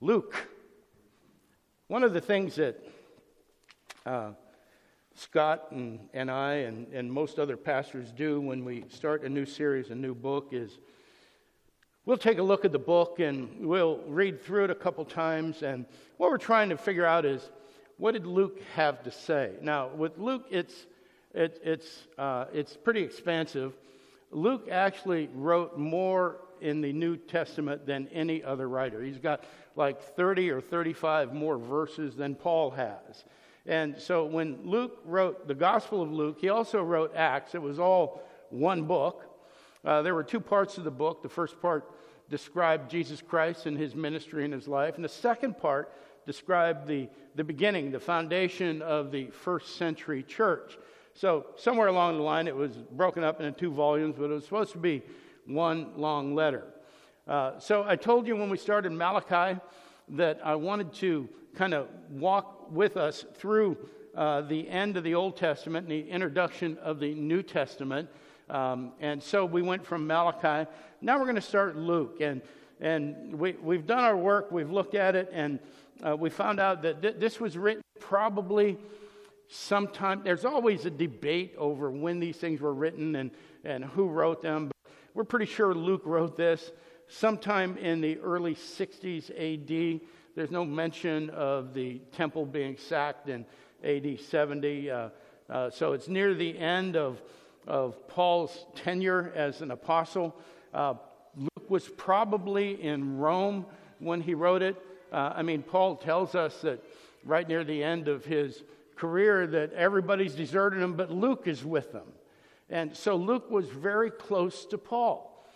Luke. One of the things that uh, Scott and, and I and, and most other pastors do when we start a new series, a new book, is we'll take a look at the book and we'll read through it a couple times. And what we're trying to figure out is what did Luke have to say? Now, with Luke, it's, it, it's, uh, it's pretty expansive. Luke actually wrote more in the New Testament than any other writer. He's got like 30 or 35 more verses than Paul has. And so when Luke wrote the Gospel of Luke, he also wrote Acts. It was all one book. Uh, there were two parts of the book. The first part described Jesus Christ and his ministry and his life, and the second part described the, the beginning, the foundation of the first century church. So, somewhere along the line, it was broken up into two volumes, but it was supposed to be one long letter. Uh, so, I told you when we started Malachi that I wanted to kind of walk with us through uh, the end of the Old Testament and the introduction of the New Testament. Um, and so we went from Malachi. Now we're going to start Luke. And, and we, we've done our work, we've looked at it, and uh, we found out that th- this was written probably sometime. There's always a debate over when these things were written and, and who wrote them. We're pretty sure Luke wrote this sometime in the early 60s AD. There's no mention of the temple being sacked in AD 70. Uh, uh, so it's near the end of, of Paul's tenure as an apostle. Uh, Luke was probably in Rome when he wrote it. Uh, I mean, Paul tells us that right near the end of his career that everybody's deserted him, but Luke is with them. And so Luke was very close to Paul.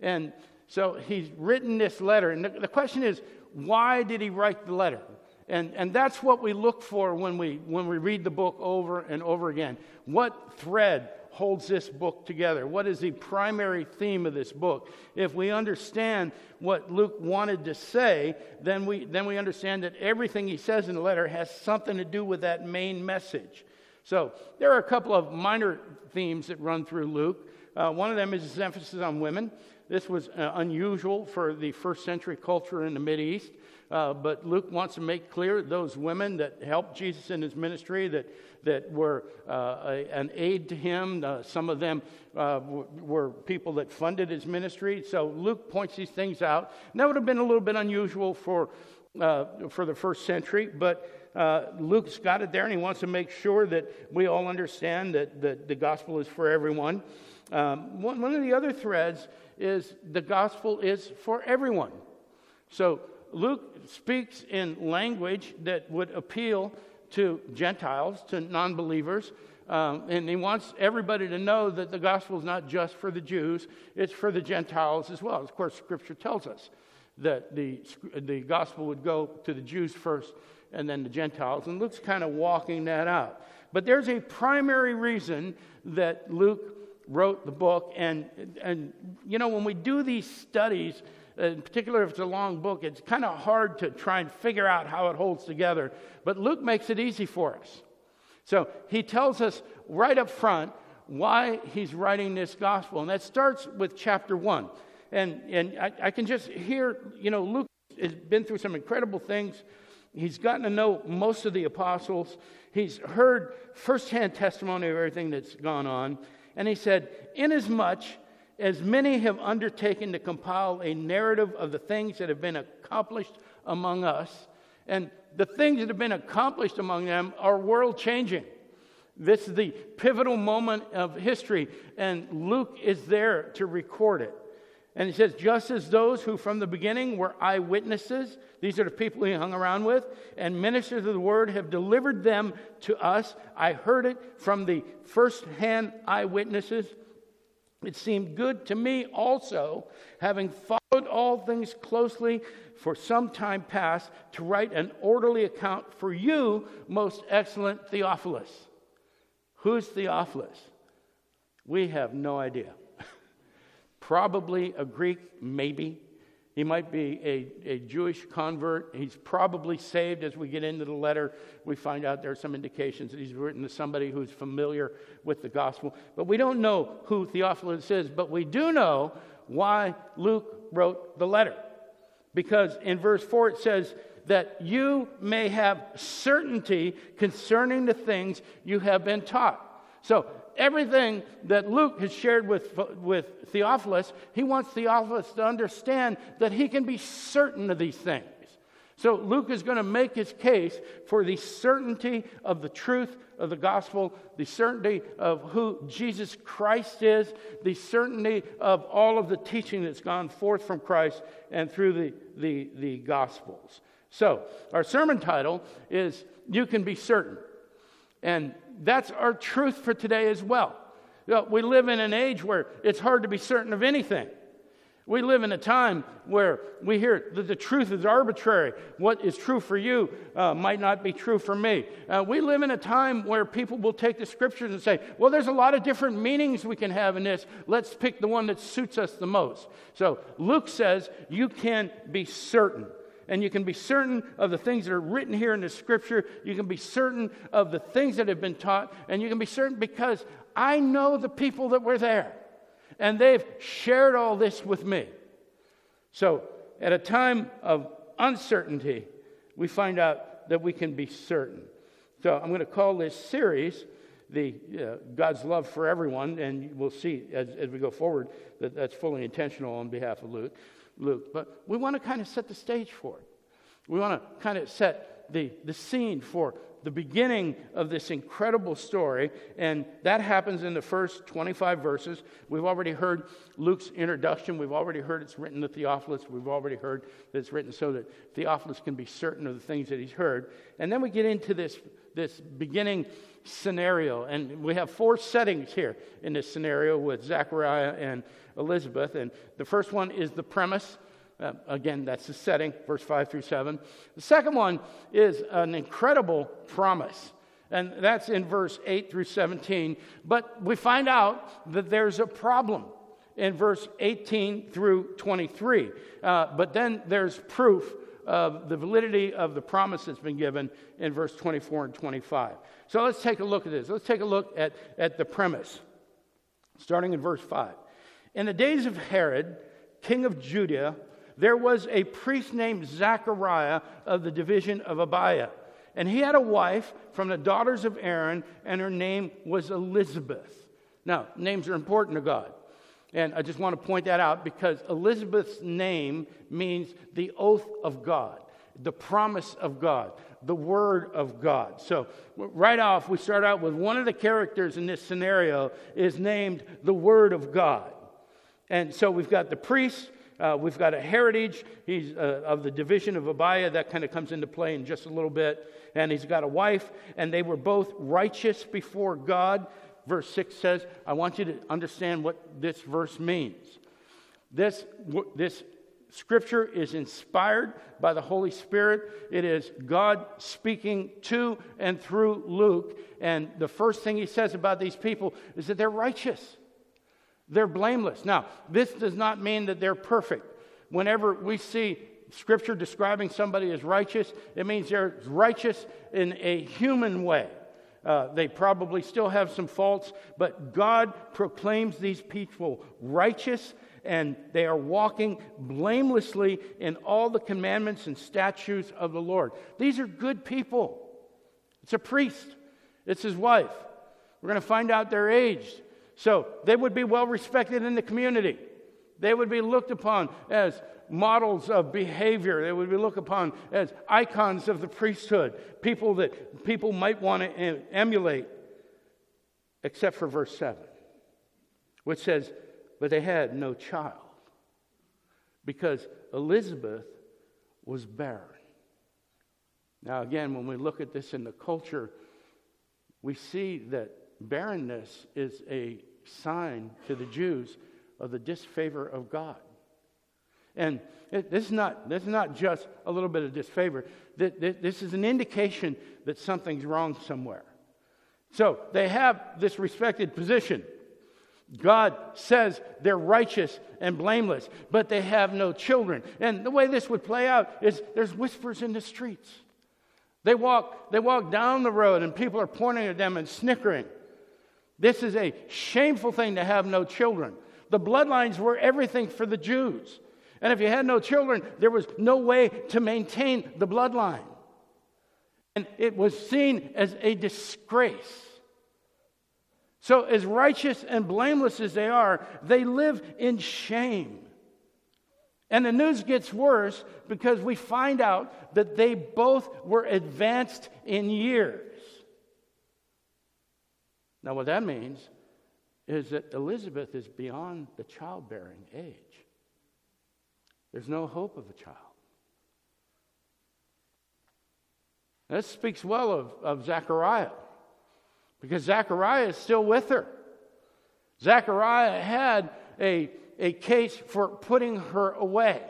And so he's written this letter. And the, the question is, why did he write the letter? And, and that's what we look for when we, when we read the book over and over again. What thread holds this book together? What is the primary theme of this book? If we understand what Luke wanted to say, then we, then we understand that everything he says in the letter has something to do with that main message. So there are a couple of minor themes that run through Luke. Uh, one of them is his emphasis on women. This was uh, unusual for the first century culture in the Middle East. Uh, but Luke wants to make clear those women that helped Jesus in his ministry, that, that were uh, a, an aid to him. Uh, some of them uh, w- were people that funded his ministry. So Luke points these things out. And that would have been a little bit unusual for, for the first century, but uh, Luke's got it there, and he wants to make sure that we all understand that, that the gospel is for everyone. Um, one, one of the other threads is the gospel is for everyone. So Luke speaks in language that would appeal to Gentiles, to non believers. Um, and he wants everybody to know that the gospel is not just for the Jews, it's for the Gentiles as well. Of course, Scripture tells us that the, the gospel would go to the Jews first and then the Gentiles. And Luke's kind of walking that out. But there's a primary reason that Luke wrote the book. And, and you know, when we do these studies, in particular if it's a long book, it's kind of hard to try and figure out how it holds together. But Luke makes it easy for us. So he tells us right up front why he's writing this gospel. And that starts with chapter one. And, and I, I can just hear, you know, Luke has been through some incredible things. He's gotten to know most of the apostles. He's heard firsthand testimony of everything that's gone on. And he said, Inasmuch as many have undertaken to compile a narrative of the things that have been accomplished among us, and the things that have been accomplished among them are world changing. This is the pivotal moment of history, and Luke is there to record it. And he says, just as those who from the beginning were eyewitnesses, these are the people he hung around with, and ministers of the word have delivered them to us. I heard it from the first hand eyewitnesses it seemed good to me also, having followed all things closely for some time past, to write an orderly account for you, most excellent Theophilus. Who's Theophilus? We have no idea. Probably a Greek, maybe. He might be a, a Jewish convert. He's probably saved. As we get into the letter, we find out there are some indications that he's written to somebody who's familiar with the gospel. But we don't know who Theophilus is, but we do know why Luke wrote the letter. Because in verse 4 it says, that you may have certainty concerning the things you have been taught. So, everything that Luke has shared with, with Theophilus, he wants Theophilus to understand that he can be certain of these things. So Luke is going to make his case for the certainty of the truth of the gospel, the certainty of who Jesus Christ is, the certainty of all of the teaching that's gone forth from Christ and through the, the, the gospels. So, our sermon title is You Can Be Certain. And that's our truth for today as well. You know, we live in an age where it's hard to be certain of anything. We live in a time where we hear that the truth is arbitrary. What is true for you uh, might not be true for me. Uh, we live in a time where people will take the scriptures and say, well, there's a lot of different meanings we can have in this. Let's pick the one that suits us the most. So Luke says, you can be certain. And you can be certain of the things that are written here in the scripture. You can be certain of the things that have been taught. And you can be certain because I know the people that were there and they've shared all this with me. So, at a time of uncertainty, we find out that we can be certain. So, I'm going to call this series the uh, God's love for everyone, and we'll see as, as we go forward that that's fully intentional on behalf of Luke. Luke, but we want to kind of set the stage for it. We want to kind of set the, the scene for the beginning of this incredible story, and that happens in the first 25 verses. We've already heard Luke's introduction. We've already heard it's written to Theophilus. We've already heard that it's written so that Theophilus can be certain of the things that he's heard. And then we get into this, this beginning scenario, and we have four settings here in this scenario with Zechariah and Elizabeth. And the first one is the premise. Uh, again, that's the setting, verse 5 through 7. The second one is an incredible promise, and that's in verse 8 through 17. But we find out that there's a problem in verse 18 through 23. Uh, but then there's proof of the validity of the promise that's been given in verse 24 and 25. So let's take a look at this. Let's take a look at, at the premise, starting in verse 5. In the days of Herod, king of Judea, there was a priest named Zechariah of the division of Abijah. And he had a wife from the daughters of Aaron, and her name was Elizabeth. Now, names are important to God. And I just want to point that out because Elizabeth's name means the oath of God, the promise of God, the word of God. So, right off, we start out with one of the characters in this scenario is named the word of God. And so we've got the priest, uh, we've got a heritage. He's uh, of the division of Abijah. That kind of comes into play in just a little bit. And he's got a wife, and they were both righteous before God. Verse 6 says, I want you to understand what this verse means. This, this scripture is inspired by the Holy Spirit. It is God speaking to and through Luke. And the first thing he says about these people is that they're righteous. They're blameless. Now, this does not mean that they're perfect. Whenever we see scripture describing somebody as righteous, it means they're righteous in a human way. Uh, they probably still have some faults, but God proclaims these people righteous and they are walking blamelessly in all the commandments and statutes of the Lord. These are good people. It's a priest, it's his wife. We're going to find out their age. So they would be well respected in the community. They would be looked upon as models of behavior. They would be looked upon as icons of the priesthood, people that people might want to emulate, except for verse 7, which says, But they had no child because Elizabeth was barren. Now, again, when we look at this in the culture, we see that barrenness is a sign to the Jews of the disfavor of God. And it, this, is not, this is not just a little bit of disfavor. This is an indication that something's wrong somewhere. So they have this respected position. God says they're righteous and blameless, but they have no children. And the way this would play out is there's whispers in the streets. They walk, they walk down the road and people are pointing at them and snickering. This is a shameful thing to have no children. The bloodlines were everything for the Jews. And if you had no children, there was no way to maintain the bloodline. And it was seen as a disgrace. So, as righteous and blameless as they are, they live in shame. And the news gets worse because we find out that they both were advanced in years. Now, what that means is that Elizabeth is beyond the childbearing age. There's no hope of a child. This speaks well of, of Zechariah because Zechariah is still with her. Zechariah had a, a case for putting her away,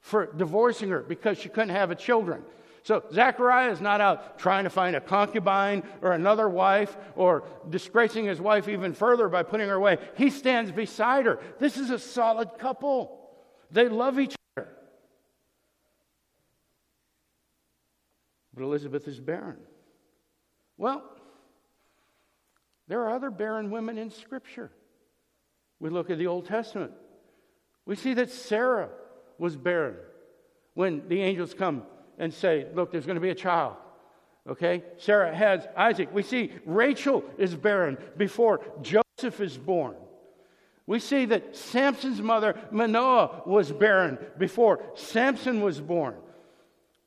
for divorcing her because she couldn't have a children. So Zechariah is not out trying to find a concubine or another wife or disgracing his wife even further by putting her away. He stands beside her. This is a solid couple. They love each other. But Elizabeth is barren. Well, there are other barren women in Scripture. We look at the Old Testament. We see that Sarah was barren when the angels come and say, Look, there's going to be a child. Okay? Sarah has Isaac. We see Rachel is barren before Joseph is born. We see that Samson's mother, Manoah, was barren before Samson was born.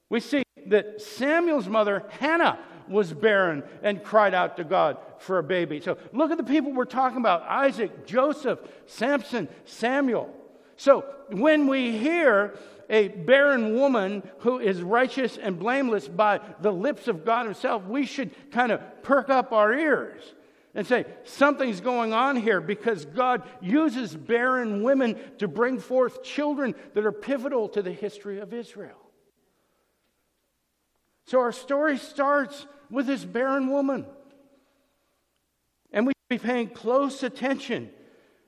We see that Samuel's mother, Hannah, was barren and cried out to God for a baby. So look at the people we're talking about Isaac, Joseph, Samson, Samuel. So when we hear a barren woman who is righteous and blameless by the lips of God Himself, we should kind of perk up our ears and say, something's going on here because God uses barren women to bring forth children that are pivotal to the history of Israel. So our story starts with this barren woman. And we should be paying close attention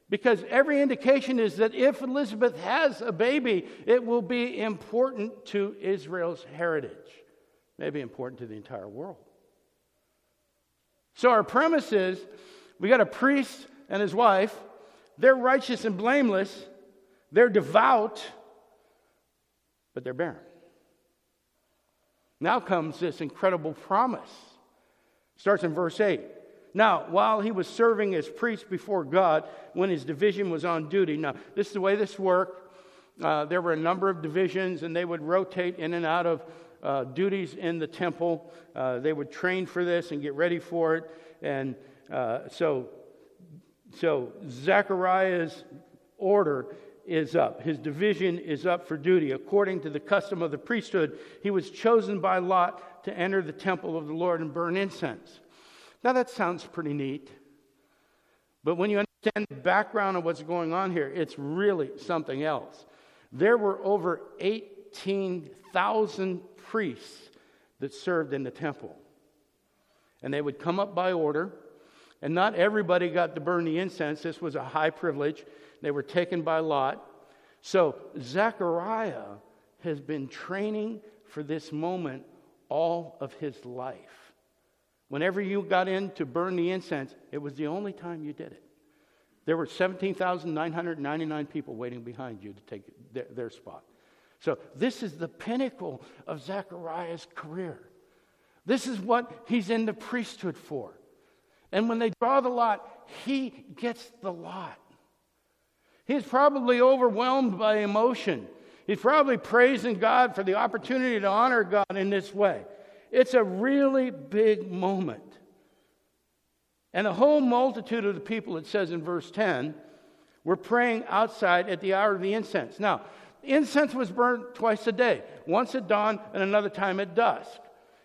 because every indication is that if Elizabeth has a baby, it will be important to Israel's heritage, maybe important to the entire world. So, our premise is we got a priest and his wife. They're righteous and blameless, they're devout, but they're barren. Now comes this incredible promise. Starts in verse 8. Now, while he was serving as priest before God, when his division was on duty, now, this is the way this worked. Uh, there were a number of divisions, and they would rotate in and out of uh, duties in the temple. Uh, they would train for this and get ready for it. And uh, so, so Zechariah's order is up. His division is up for duty. According to the custom of the priesthood, he was chosen by lot to enter the temple of the Lord and burn incense. Now, that sounds pretty neat. But when you understand the background of what's going on here, it's really something else. There were over 18,000 priests that served in the temple. And they would come up by order, and not everybody got to burn the incense. This was a high privilege. They were taken by lot. So Zechariah has been training for this moment all of his life. Whenever you got in to burn the incense, it was the only time you did it. There were 17,999 people waiting behind you to take their, their spot. So, this is the pinnacle of Zechariah's career. This is what he's in the priesthood for. And when they draw the lot, he gets the lot. He's probably overwhelmed by emotion. He's probably praising God for the opportunity to honor God in this way. It's a really big moment. And the whole multitude of the people, it says in verse 10, were praying outside at the hour of the incense. Now, incense was burned twice a day, once at dawn and another time at dusk.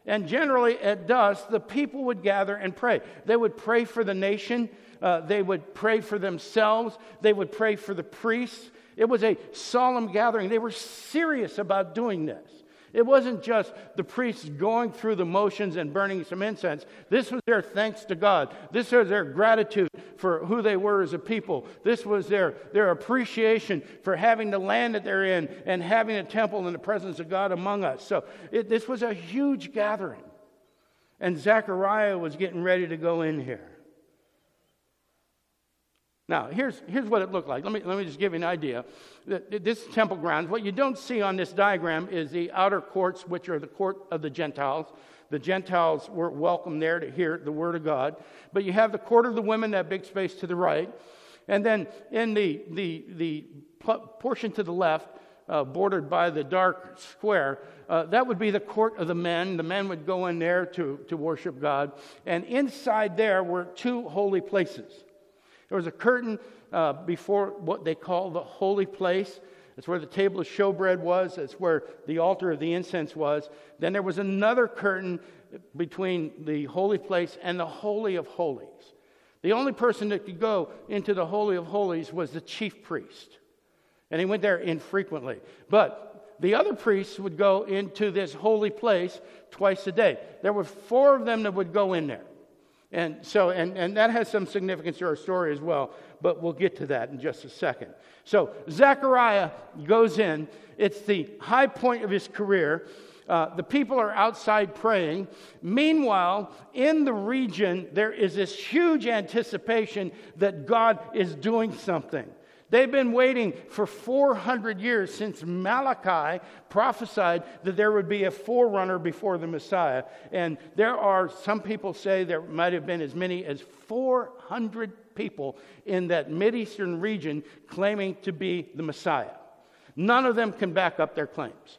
And generally at dusk, the people would gather and pray. They would pray for the nation, uh, they would pray for themselves, they would pray for the priests. It was a solemn gathering. They were serious about doing this. It wasn't just the priests going through the motions and burning some incense. This was their thanks to God. This was their gratitude for who they were as a people. This was their, their appreciation for having the land that they're in and having a temple in the presence of God among us. So it, this was a huge gathering. And Zechariah was getting ready to go in here. Now, here's, here's what it looked like. Let me, let me just give you an idea. This temple grounds, what you don't see on this diagram is the outer courts, which are the court of the Gentiles. The Gentiles were welcome there to hear the word of God. But you have the court of the women, that big space to the right. And then in the, the, the portion to the left, uh, bordered by the dark square, uh, that would be the court of the men. The men would go in there to, to worship God. And inside there were two holy places. There was a curtain uh, before what they call the holy place. That's where the table of showbread was. That's where the altar of the incense was. Then there was another curtain between the holy place and the Holy of Holies. The only person that could go into the Holy of Holies was the chief priest. And he went there infrequently. But the other priests would go into this holy place twice a day. There were four of them that would go in there. And so, and, and that has some significance to our story as well, but we'll get to that in just a second. So, Zechariah goes in. It's the high point of his career. Uh, the people are outside praying. Meanwhile, in the region, there is this huge anticipation that God is doing something. They've been waiting for 400 years since Malachi prophesied that there would be a forerunner before the Messiah. And there are, some people say there might have been as many as 400 people in that Mideastern region claiming to be the Messiah. None of them can back up their claims.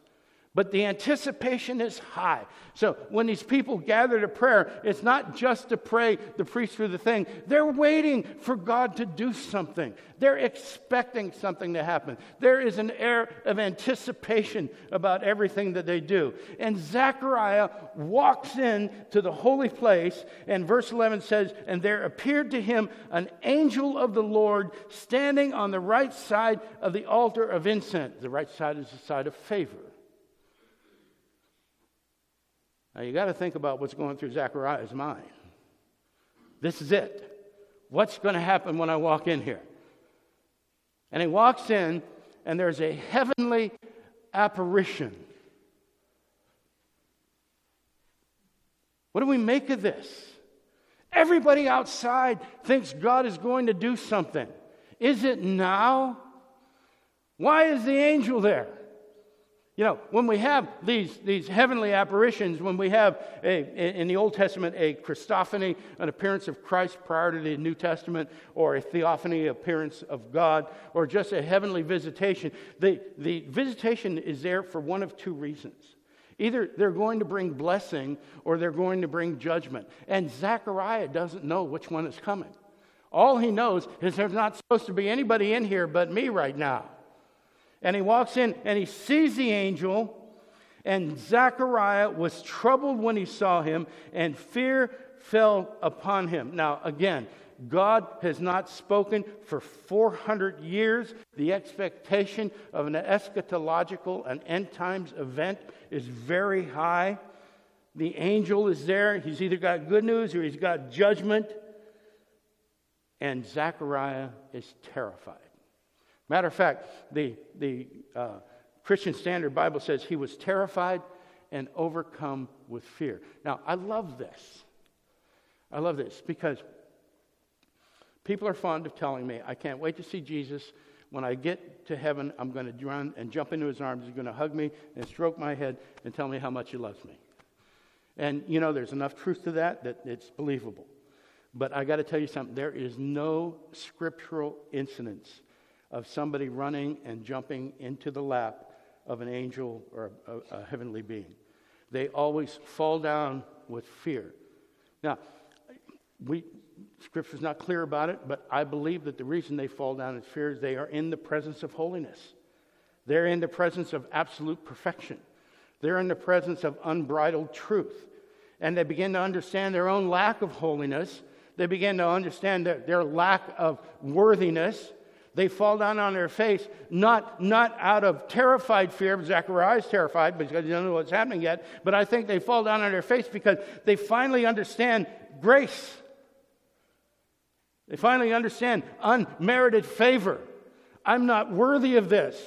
But the anticipation is high. So when these people gather to prayer, it's not just to pray the priest through the thing. They're waiting for God to do something. They're expecting something to happen. There is an air of anticipation about everything that they do. And Zechariah walks in to the holy place, and verse 11 says, And there appeared to him an angel of the Lord standing on the right side of the altar of incense. The right side is the side of favor. Now you got to think about what's going through Zechariah's mind. This is it. What's going to happen when I walk in here? And he walks in, and there's a heavenly apparition. What do we make of this? Everybody outside thinks God is going to do something. Is it now? Why is the angel there? You know, when we have these, these heavenly apparitions, when we have a, in the Old Testament a Christophany, an appearance of Christ prior to the New Testament, or a theophany, appearance of God, or just a heavenly visitation, the, the visitation is there for one of two reasons. Either they're going to bring blessing or they're going to bring judgment. And Zechariah doesn't know which one is coming. All he knows is there's not supposed to be anybody in here but me right now. And he walks in and he sees the angel, and Zechariah was troubled when he saw him, and fear fell upon him. Now, again, God has not spoken for 400 years. The expectation of an eschatological, an end times event is very high. The angel is there. He's either got good news or he's got judgment. And Zechariah is terrified. Matter of fact, the, the uh, Christian Standard Bible says he was terrified and overcome with fear. Now, I love this. I love this because people are fond of telling me, I can't wait to see Jesus. When I get to heaven, I'm going to run and jump into his arms. He's going to hug me and stroke my head and tell me how much he loves me. And, you know, there's enough truth to that that it's believable. But I got to tell you something there is no scriptural incidence of somebody running and jumping into the lap of an angel or a, a heavenly being. They always fall down with fear. Now, we, Scripture's not clear about it, but I believe that the reason they fall down in fear is they are in the presence of holiness. They're in the presence of absolute perfection. They're in the presence of unbridled truth. And they begin to understand their own lack of holiness. They begin to understand their, their lack of worthiness. They fall down on their face, not, not out of terrified fear. Zechariah is terrified because he doesn't know what's happening yet. But I think they fall down on their face because they finally understand grace. They finally understand unmerited favor. I'm not worthy of this.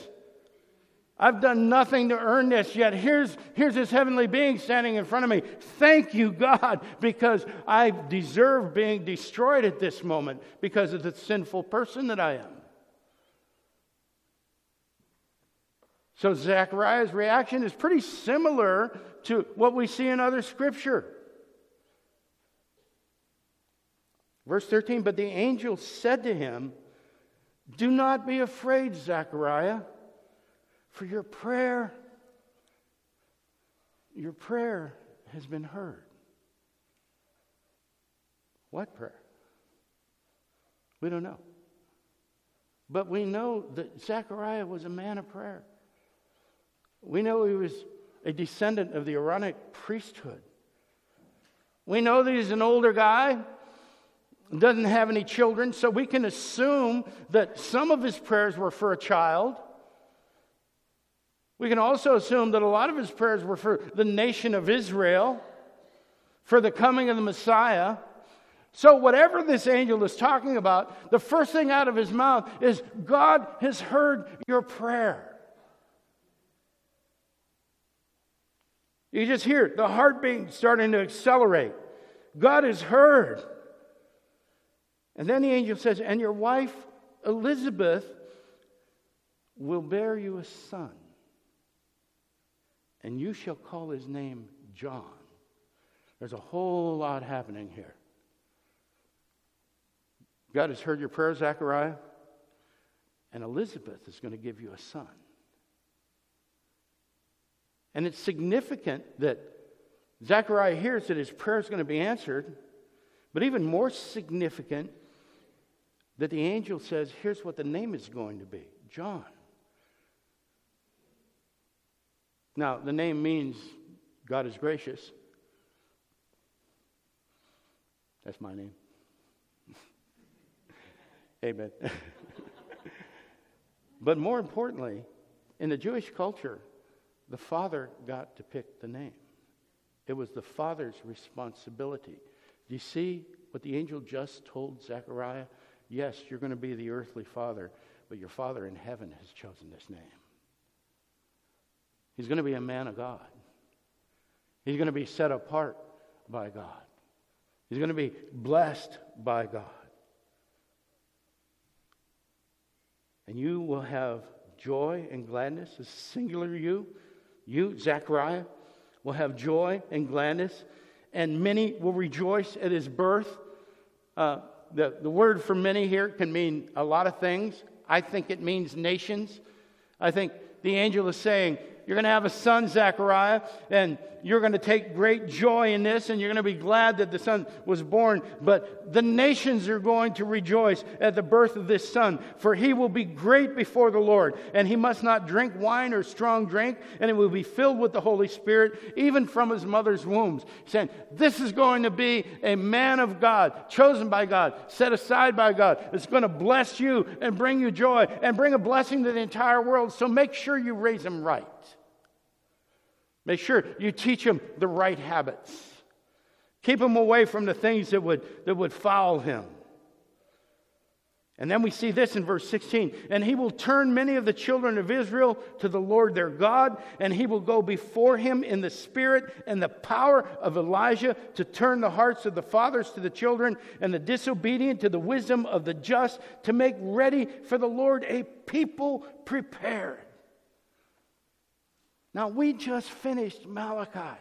I've done nothing to earn this, yet here's, here's this heavenly being standing in front of me. Thank you, God, because I deserve being destroyed at this moment because of the sinful person that I am. So, Zechariah's reaction is pretty similar to what we see in other scripture. Verse 13, but the angel said to him, Do not be afraid, Zechariah for your prayer. Your prayer has been heard. What prayer? We don't know. But we know that Zechariah was a man of prayer. We know he was a descendant of the Aaronic priesthood. We know that he's an older guy, doesn't have any children, so we can assume that some of his prayers were for a child. We can also assume that a lot of his prayers were for the nation of Israel, for the coming of the Messiah. So, whatever this angel is talking about, the first thing out of his mouth is God has heard your prayer. You just hear the heartbeat starting to accelerate. God has heard. And then the angel says, And your wife, Elizabeth, will bear you a son and you shall call his name John. There's a whole lot happening here. God has heard your prayer, Zechariah, and Elizabeth is going to give you a son. And it's significant that Zechariah hears that his prayer is going to be answered, but even more significant that the angel says, here's what the name is going to be John. Now, the name means God is gracious. That's my name. Amen. but more importantly, in the Jewish culture, the father got to pick the name. It was the father's responsibility. Do you see what the angel just told Zechariah? Yes, you're going to be the earthly father, but your father in heaven has chosen this name. He's going to be a man of God. He's going to be set apart by God. He's going to be blessed by God. And you will have joy and gladness, a singular you. You, Zechariah, will have joy and gladness, and many will rejoice at his birth. Uh, the, the word for many here can mean a lot of things. I think it means nations. I think the angel is saying, you're going to have a son, Zechariah, and you're going to take great joy in this, and you're going to be glad that the son was born. But the nations are going to rejoice at the birth of this son, for he will be great before the Lord, and he must not drink wine or strong drink, and it will be filled with the Holy Spirit, even from his mother's wombs. Saying, This is going to be a man of God, chosen by God, set aside by God. It's going to bless you and bring you joy and bring a blessing to the entire world. So make sure you raise him right. Make sure you teach him the right habits. Keep him away from the things that would, that would foul him. And then we see this in verse 16. And he will turn many of the children of Israel to the Lord their God, and he will go before him in the spirit and the power of Elijah to turn the hearts of the fathers to the children and the disobedient to the wisdom of the just, to make ready for the Lord a people prepared. Now, we just finished Malachi.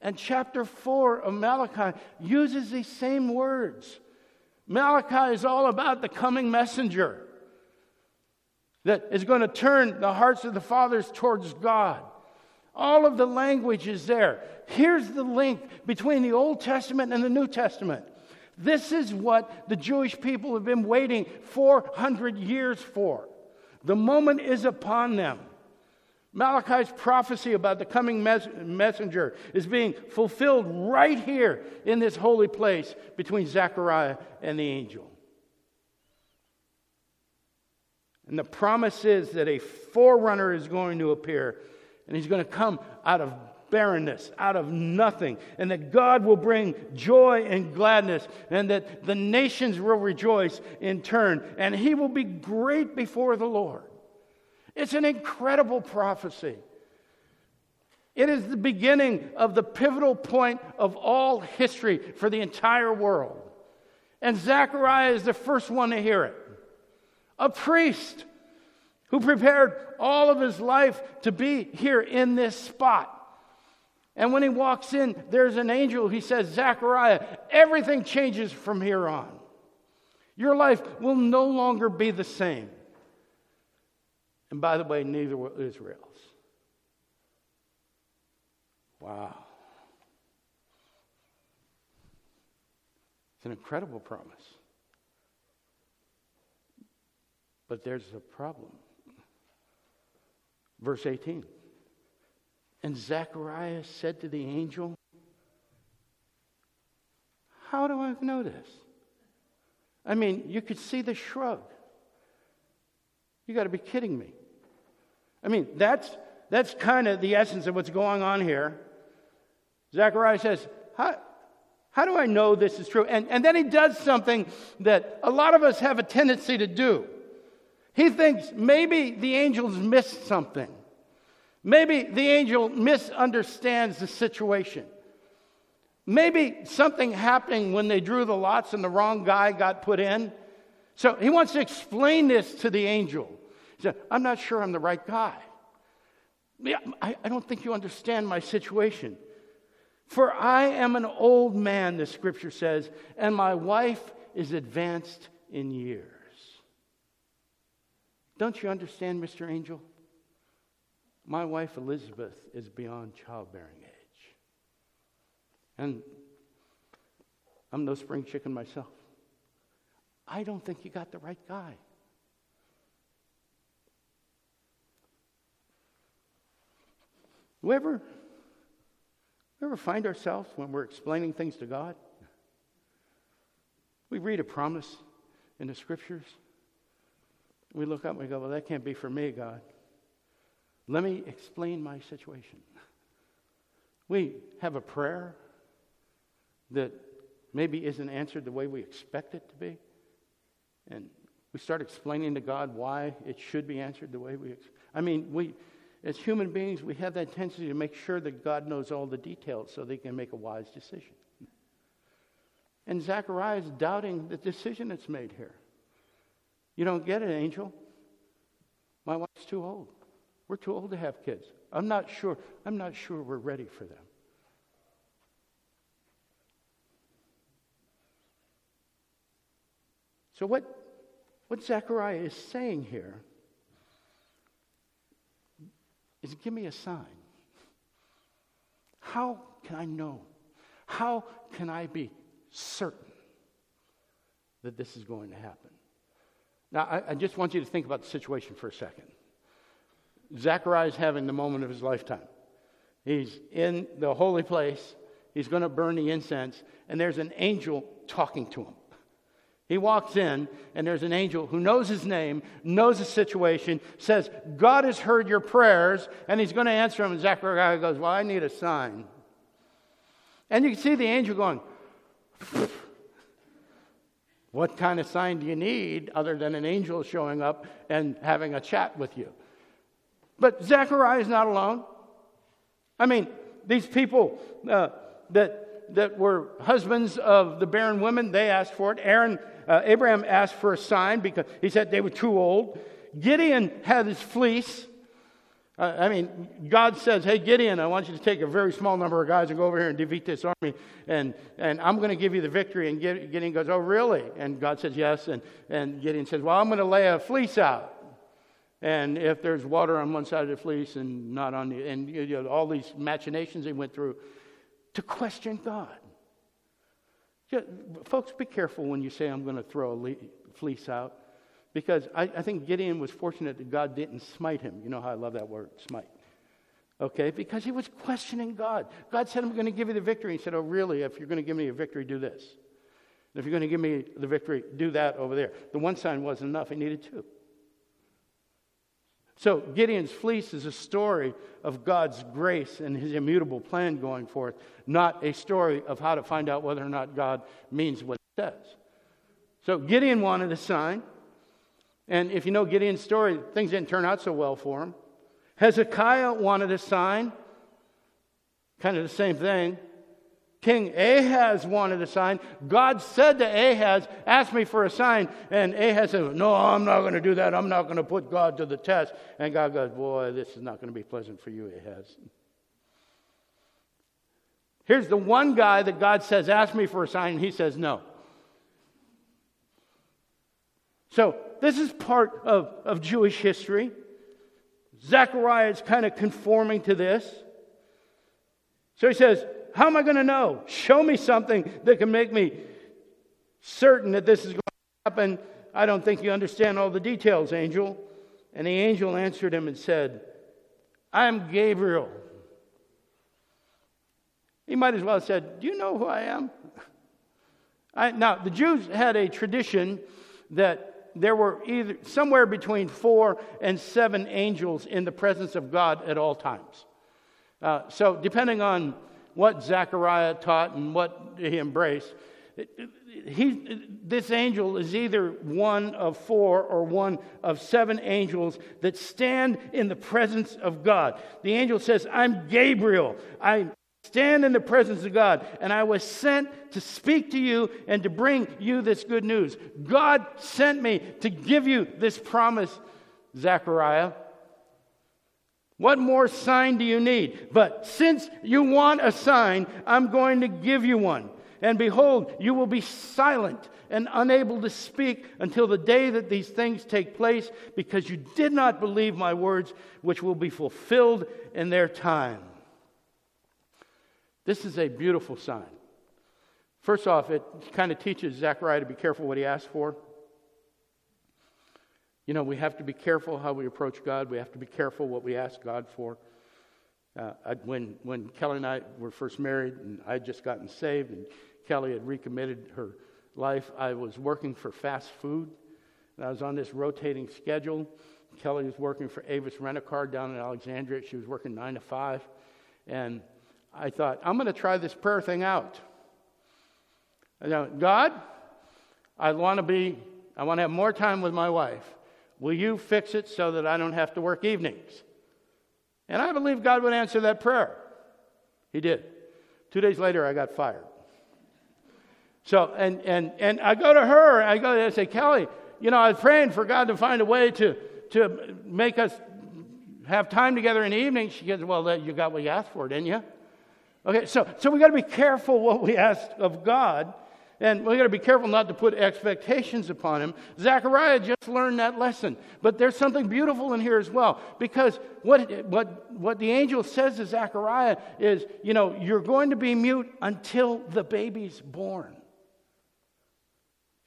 And chapter 4 of Malachi uses these same words. Malachi is all about the coming messenger that is going to turn the hearts of the fathers towards God. All of the language is there. Here's the link between the Old Testament and the New Testament. This is what the Jewish people have been waiting 400 years for. The moment is upon them. Malachi's prophecy about the coming mes- messenger is being fulfilled right here in this holy place between Zechariah and the angel. And the promise is that a forerunner is going to appear, and he's going to come out of barrenness, out of nothing, and that God will bring joy and gladness, and that the nations will rejoice in turn, and he will be great before the Lord. It's an incredible prophecy. It is the beginning of the pivotal point of all history for the entire world. And Zechariah is the first one to hear it. A priest who prepared all of his life to be here in this spot. And when he walks in, there's an angel. He says, Zechariah, everything changes from here on. Your life will no longer be the same. And by the way, neither will Israel's. Wow. It's an incredible promise. But there's a problem. Verse 18. And Zechariah said to the angel, How do I know this? I mean, you could see the shrug. You got to be kidding me. I mean, that's, that's kind of the essence of what's going on here. Zechariah says, How, how do I know this is true? And, and then he does something that a lot of us have a tendency to do. He thinks maybe the angels missed something. Maybe the angel misunderstands the situation. Maybe something happening when they drew the lots and the wrong guy got put in. So he wants to explain this to the angel. He said, I'm not sure I'm the right guy. I, I don't think you understand my situation. For I am an old man, the scripture says, and my wife is advanced in years. Don't you understand, Mr. Angel? My wife Elizabeth is beyond childbearing age. And I'm no spring chicken myself. I don't think you got the right guy. Whoever we ever find ourselves when we're explaining things to God? We read a promise in the scriptures. We look up and we go, Well, that can't be for me, God. Let me explain my situation. We have a prayer that maybe isn't answered the way we expect it to be. And we start explaining to God why it should be answered the way we. I mean, we as human beings, we have that tendency to make sure that God knows all the details so they can make a wise decision. And Zechariah is doubting the decision that's made here. You don't get it, angel. My wife's too old. We're too old to have kids. I'm not sure. I'm not sure we're ready for them. So what, what Zechariah is saying here is give me a sign. How can I know? How can I be certain that this is going to happen? Now, I, I just want you to think about the situation for a second. Zechariah is having the moment of his lifetime. He's in the holy place. He's going to burn the incense, and there's an angel talking to him. He walks in, and there's an angel who knows his name, knows the situation, says, God has heard your prayers, and he's going to answer him. And Zechariah goes, Well, I need a sign. And you can see the angel going, What kind of sign do you need other than an angel showing up and having a chat with you? But Zechariah is not alone. I mean, these people uh, that, that were husbands of the barren women, they asked for it. Aaron uh, Abraham asked for a sign because he said they were too old. Gideon had his fleece. Uh, I mean, God says, Hey, Gideon, I want you to take a very small number of guys and go over here and defeat this army, and, and I'm going to give you the victory. And Gideon goes, Oh, really? And God says, Yes. And, and Gideon says, Well, I'm going to lay a fleece out. And if there's water on one side of the fleece and not on the, and you know, all these machinations he went through to question God. Just, folks, be careful when you say, I'm going to throw a le- fleece out. Because I, I think Gideon was fortunate that God didn't smite him. You know how I love that word, smite. Okay? Because he was questioning God. God said, I'm going to give you the victory. He said, Oh, really? If you're going to give me a victory, do this. if you're going to give me the victory, do that over there. The one sign wasn't enough. He needed two. So Gideon's fleece is a story of God's grace and his immutable plan going forth, not a story of how to find out whether or not God means what he says. So Gideon wanted a sign. And if you know Gideon's story, things didn't turn out so well for him. Hezekiah wanted a sign, kind of the same thing. King Ahaz wanted a sign. God said to Ahaz, Ask me for a sign. And Ahaz said, No, I'm not going to do that. I'm not going to put God to the test. And God goes, Boy, this is not going to be pleasant for you, Ahaz. Here's the one guy that God says, Ask me for a sign. And he says, No. So, this is part of, of Jewish history. Zechariah is kind of conforming to this. So he says, how am I going to know? Show me something that can make me certain that this is going to happen. I don't think you understand all the details, angel. And the angel answered him and said, I'm Gabriel. He might as well have said, Do you know who I am? I, now, the Jews had a tradition that there were either somewhere between four and seven angels in the presence of God at all times. Uh, so, depending on what Zechariah taught and what he embraced. He, this angel is either one of four or one of seven angels that stand in the presence of God. The angel says, I'm Gabriel. I stand in the presence of God, and I was sent to speak to you and to bring you this good news. God sent me to give you this promise, Zechariah. What more sign do you need? But since you want a sign, I'm going to give you one. And behold, you will be silent and unable to speak until the day that these things take place, because you did not believe my words, which will be fulfilled in their time. This is a beautiful sign. First off, it kind of teaches Zechariah to be careful what he asks for. You know, we have to be careful how we approach God. We have to be careful what we ask God for. Uh, I, when, when Kelly and I were first married, and I had just gotten saved, and Kelly had recommitted her life, I was working for fast food, and I was on this rotating schedule. Kelly was working for Avis Rent a Car down in Alexandria. She was working nine to five. And I thought, I'm going to try this prayer thing out. Now, God, I want to be, I want to have more time with my wife. Will you fix it so that I don't have to work evenings? And I believe God would answer that prayer. He did. Two days later, I got fired. So, and, and, and I go to her, I go and say, Kelly, you know, I was praying for God to find a way to, to make us have time together in the evening. She goes, Well, you got what you asked for, didn't you? Okay, so, so we got to be careful what we ask of God and we got to be careful not to put expectations upon him. Zechariah just learned that lesson. But there's something beautiful in here as well. Because what, what, what the angel says to Zechariah is, you know, you're going to be mute until the baby's born.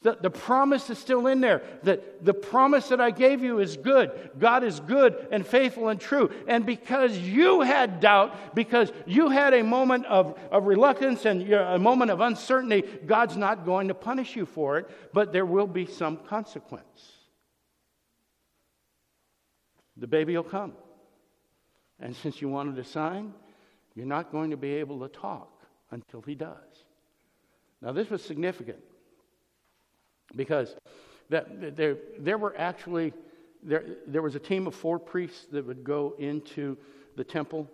The, the promise is still in there. That the promise that I gave you is good. God is good and faithful and true. And because you had doubt, because you had a moment of, of reluctance and a moment of uncertainty, God's not going to punish you for it, but there will be some consequence. The baby will come. And since you wanted a sign, you're not going to be able to talk until he does. Now, this was significant because that, there, there were actually there, there was a team of four priests that would go into the temple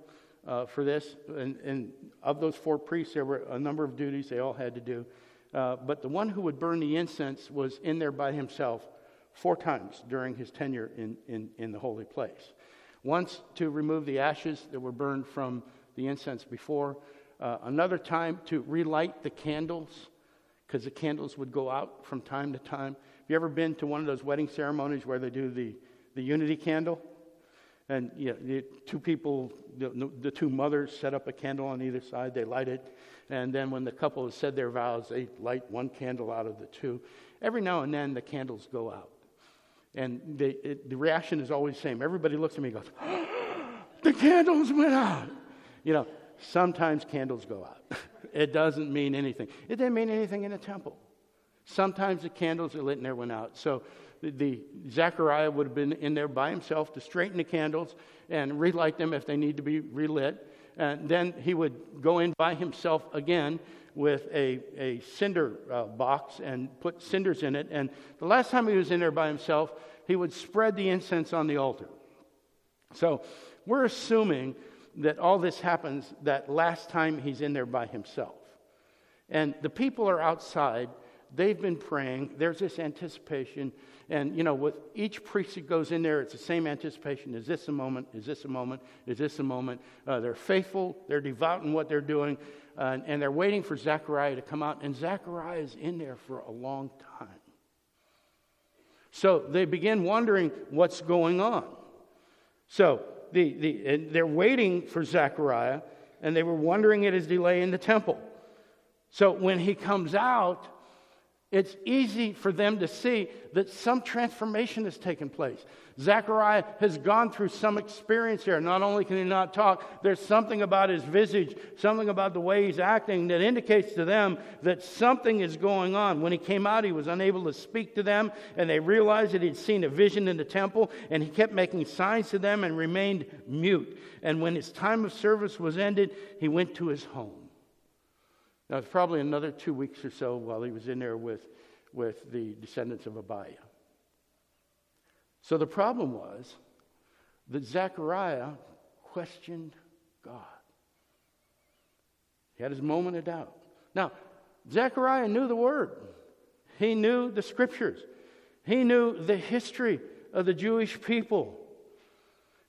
uh, for this. And, and, of those four priests there were a number of duties they all had to do. Uh, but the one who would burn the incense was in there by himself four times during his tenure in, in, in the holy place. Once to remove the ashes that were burned from the incense before uh, another time to relight the candles because the candles would go out from time to time. Have you ever been to one of those wedding ceremonies where they do the, the unity candle? And you know, the two people, the, the two mothers set up a candle on either side, they light it. And then when the couple has said their vows, they light one candle out of the two. Every now and then the candles go out. And they, it, the reaction is always the same. Everybody looks at me and goes, The candles went out. You know, sometimes candles go out. it doesn't mean anything. It didn't mean anything in the temple. Sometimes the candles are lit and went out. So the, the Zechariah would have been in there by himself to straighten the candles and relight them if they need to be relit. And then he would go in by himself again with a, a cinder uh, box and put cinders in it. And the last time he was in there by himself, he would spread the incense on the altar. So we're assuming that all this happens that last time he's in there by himself. And the people are outside. They've been praying. There's this anticipation. And, you know, with each priest that goes in there, it's the same anticipation. Is this a moment? Is this a moment? Is this a moment? Uh, they're faithful. They're devout in what they're doing. Uh, and they're waiting for Zechariah to come out. And Zechariah is in there for a long time. So they begin wondering what's going on. So the, the, they're waiting for Zechariah, and they were wondering at his delay in the temple. So when he comes out, it's easy for them to see that some transformation has taken place. Zechariah has gone through some experience here. Not only can he not talk, there's something about his visage, something about the way he's acting that indicates to them that something is going on. When he came out, he was unable to speak to them, and they realized that he'd seen a vision in the temple, and he kept making signs to them and remained mute. And when his time of service was ended, he went to his home. Now, it's probably another two weeks or so while he was in there with, with the descendants of Abijah. So the problem was that Zechariah questioned God. He had his moment of doubt. Now, Zechariah knew the word, he knew the scriptures, he knew the history of the Jewish people.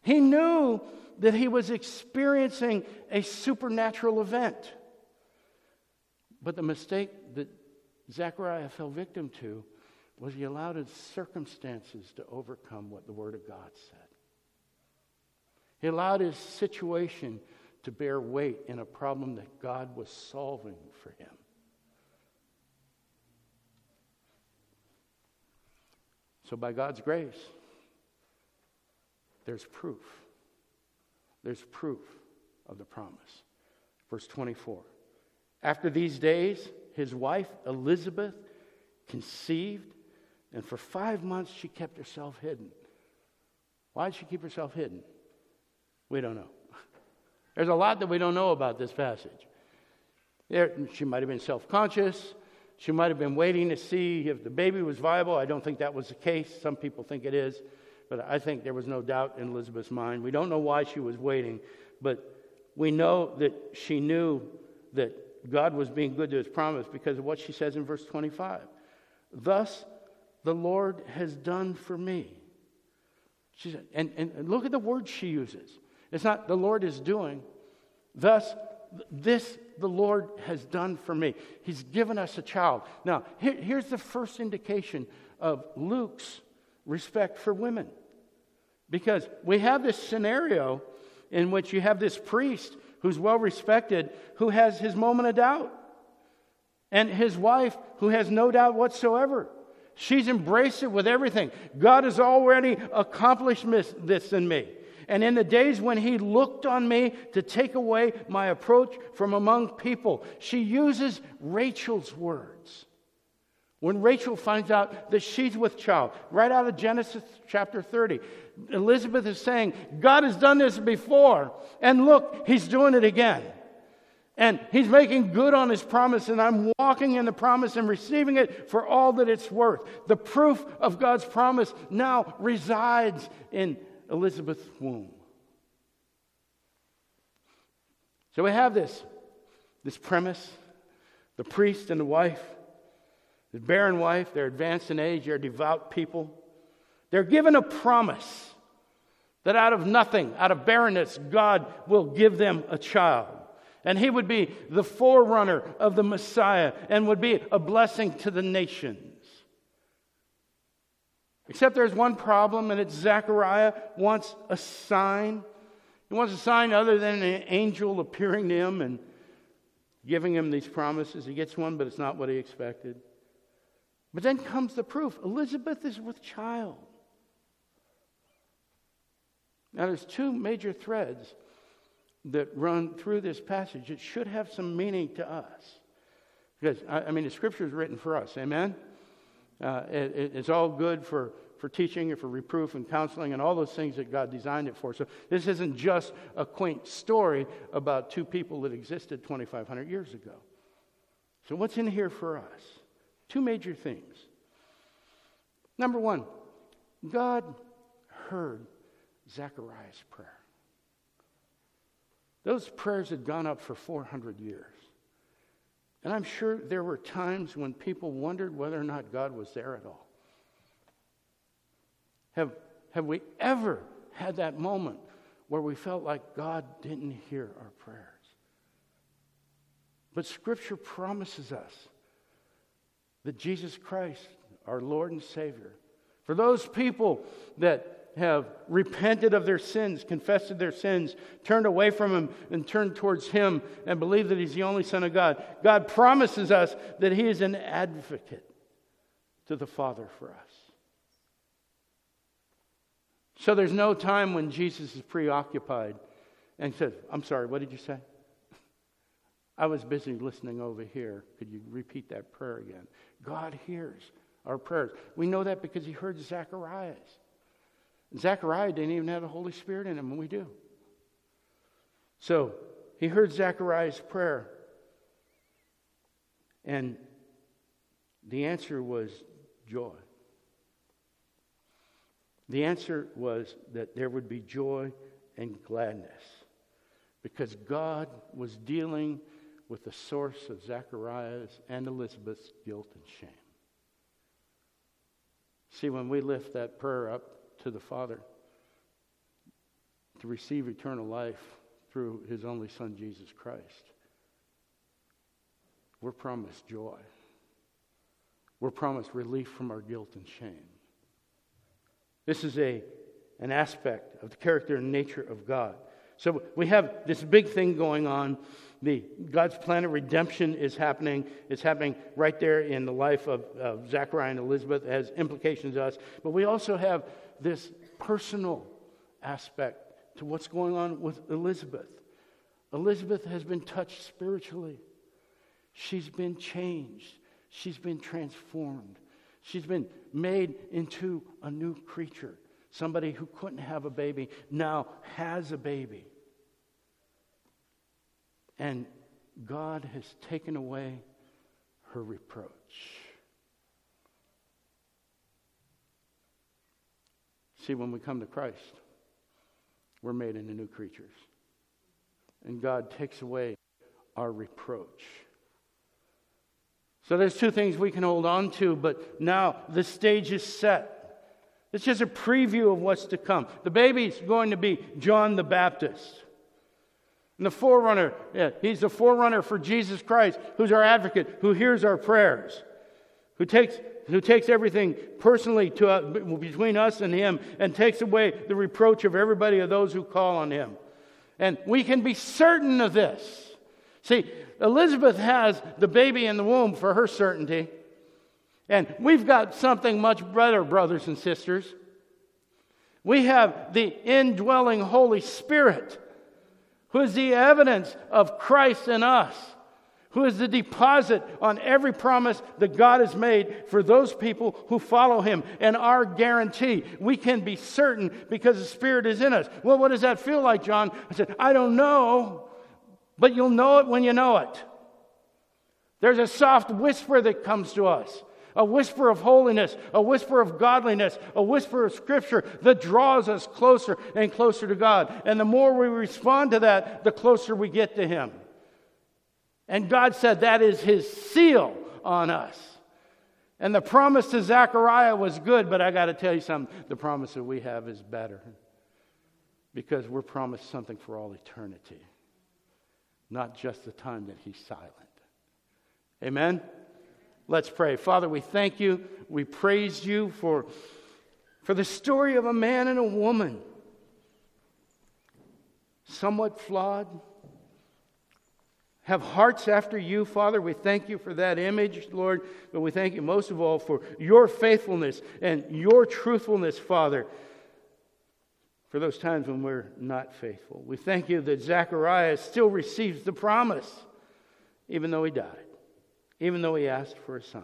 He knew that he was experiencing a supernatural event. But the mistake that Zechariah fell victim to was he allowed his circumstances to overcome what the Word of God said. He allowed his situation to bear weight in a problem that God was solving for him. So, by God's grace, there's proof. There's proof of the promise. Verse 24. After these days, his wife Elizabeth conceived, and for five months she kept herself hidden. Why did she keep herself hidden? We don't know. There's a lot that we don't know about this passage. There, she might have been self conscious. She might have been waiting to see if the baby was viable. I don't think that was the case. Some people think it is. But I think there was no doubt in Elizabeth's mind. We don't know why she was waiting, but we know that she knew that God was being good to his promise because of what she says in verse 25. Thus the Lord has done for me. She said, and, and look at the words she uses. It's not the Lord is doing. Thus, this the Lord has done for me. He's given us a child. Now, here, here's the first indication of Luke's respect for women. Because we have this scenario in which you have this priest who's well respected, who has his moment of doubt. And his wife, who has no doubt whatsoever. She's embraced it with everything. God has already accomplished this in me. And in the days when he looked on me to take away my approach from among people, she uses Rachel's words. When Rachel finds out that she's with child, right out of Genesis chapter 30, Elizabeth is saying, God has done this before, and look, he's doing it again. And he's making good on his promise, and I'm walking in the promise and receiving it for all that it's worth. The proof of God's promise now resides in Elizabeth's womb. So we have this, this premise the priest and the wife the barren wife, they're advanced in age, they're devout people. They're given a promise that out of nothing, out of barrenness, God will give them a child. And he would be the forerunner of the Messiah and would be a blessing to the nations. Except there's one problem, and it's Zechariah wants a sign. He wants a sign other than an angel appearing to him and giving him these promises. He gets one, but it's not what he expected. But then comes the proof Elizabeth is with child. Now, there's two major threads that run through this passage. It should have some meaning to us. Because, I, mean, the scripture is written for us. Amen? Uh, it, it's all good for, for teaching and for reproof and counseling and all those things that God designed it for. So, this isn't just a quaint story about two people that existed 2,500 years ago. So, what's in here for us? Two major things. Number one, God heard Zechariah's prayer. Those prayers had gone up for 400 years. And I'm sure there were times when people wondered whether or not God was there at all. Have, have we ever had that moment where we felt like God didn't hear our prayers? But Scripture promises us that Jesus Christ, our Lord and Savior, for those people that have repented of their sins, confessed their sins, turned away from Him, and turned towards Him, and believe that He's the only Son of God, God promises us that He is an advocate to the Father for us. So there's no time when Jesus is preoccupied and says, I'm sorry, what did you say? I was busy listening over here. Could you repeat that prayer again? God hears our prayers. We know that because He heard Zechariah's. Zechariah didn't even have the Holy Spirit in him, and we do. So he heard Zechariah's prayer, and the answer was joy. The answer was that there would be joy and gladness because God was dealing with the source of Zechariah's and Elizabeth's guilt and shame. See, when we lift that prayer up to the Father to receive eternal life through his only Son, Jesus Christ. We're promised joy. We're promised relief from our guilt and shame. This is a, an aspect of the character and nature of God. So we have this big thing going on. The God's plan of redemption is happening. It's happening right there in the life of, of Zechariah and Elizabeth. It has implications to us. But we also have this personal aspect to what's going on with Elizabeth. Elizabeth has been touched spiritually. She's been changed. She's been transformed. She's been made into a new creature. Somebody who couldn't have a baby now has a baby. And God has taken away her reproach. See, when we come to Christ, we're made into new creatures. And God takes away our reproach. So there's two things we can hold on to, but now the stage is set. It's just a preview of what's to come. The baby's going to be John the Baptist. And the forerunner, yeah, he's the forerunner for Jesus Christ, who's our advocate, who hears our prayers, who takes who takes everything personally to, uh, between us and him and takes away the reproach of everybody of those who call on him. And we can be certain of this. See, Elizabeth has the baby in the womb for her certainty. And we've got something much better, brothers and sisters. We have the indwelling Holy Spirit, who is the evidence of Christ in us who is the deposit on every promise that God has made for those people who follow him and our guarantee. We can be certain because the Spirit is in us. Well, what does that feel like, John? I said, I don't know, but you'll know it when you know it. There's a soft whisper that comes to us. A whisper of holiness, a whisper of godliness, a whisper of scripture that draws us closer and closer to God. And the more we respond to that, the closer we get to Him. And God said that is his seal on us. And the promise to Zechariah was good, but I got to tell you something the promise that we have is better because we're promised something for all eternity, not just the time that he's silent. Amen? Let's pray. Father, we thank you. We praise you for, for the story of a man and a woman, somewhat flawed have hearts after you, Father. We thank you for that image, Lord, but we thank you most of all for your faithfulness and your truthfulness, Father, for those times when we're not faithful. We thank you that Zacharias still receives the promise, even though he died, even though he asked for a sign.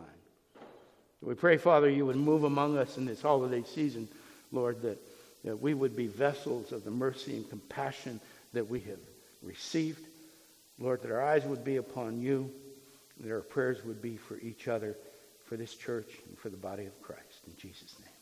We pray, Father, you would move among us in this holiday season, Lord, that, that we would be vessels of the mercy and compassion that we have received. Lord, that our eyes would be upon you, that our prayers would be for each other, for this church, and for the body of Christ. In Jesus' name.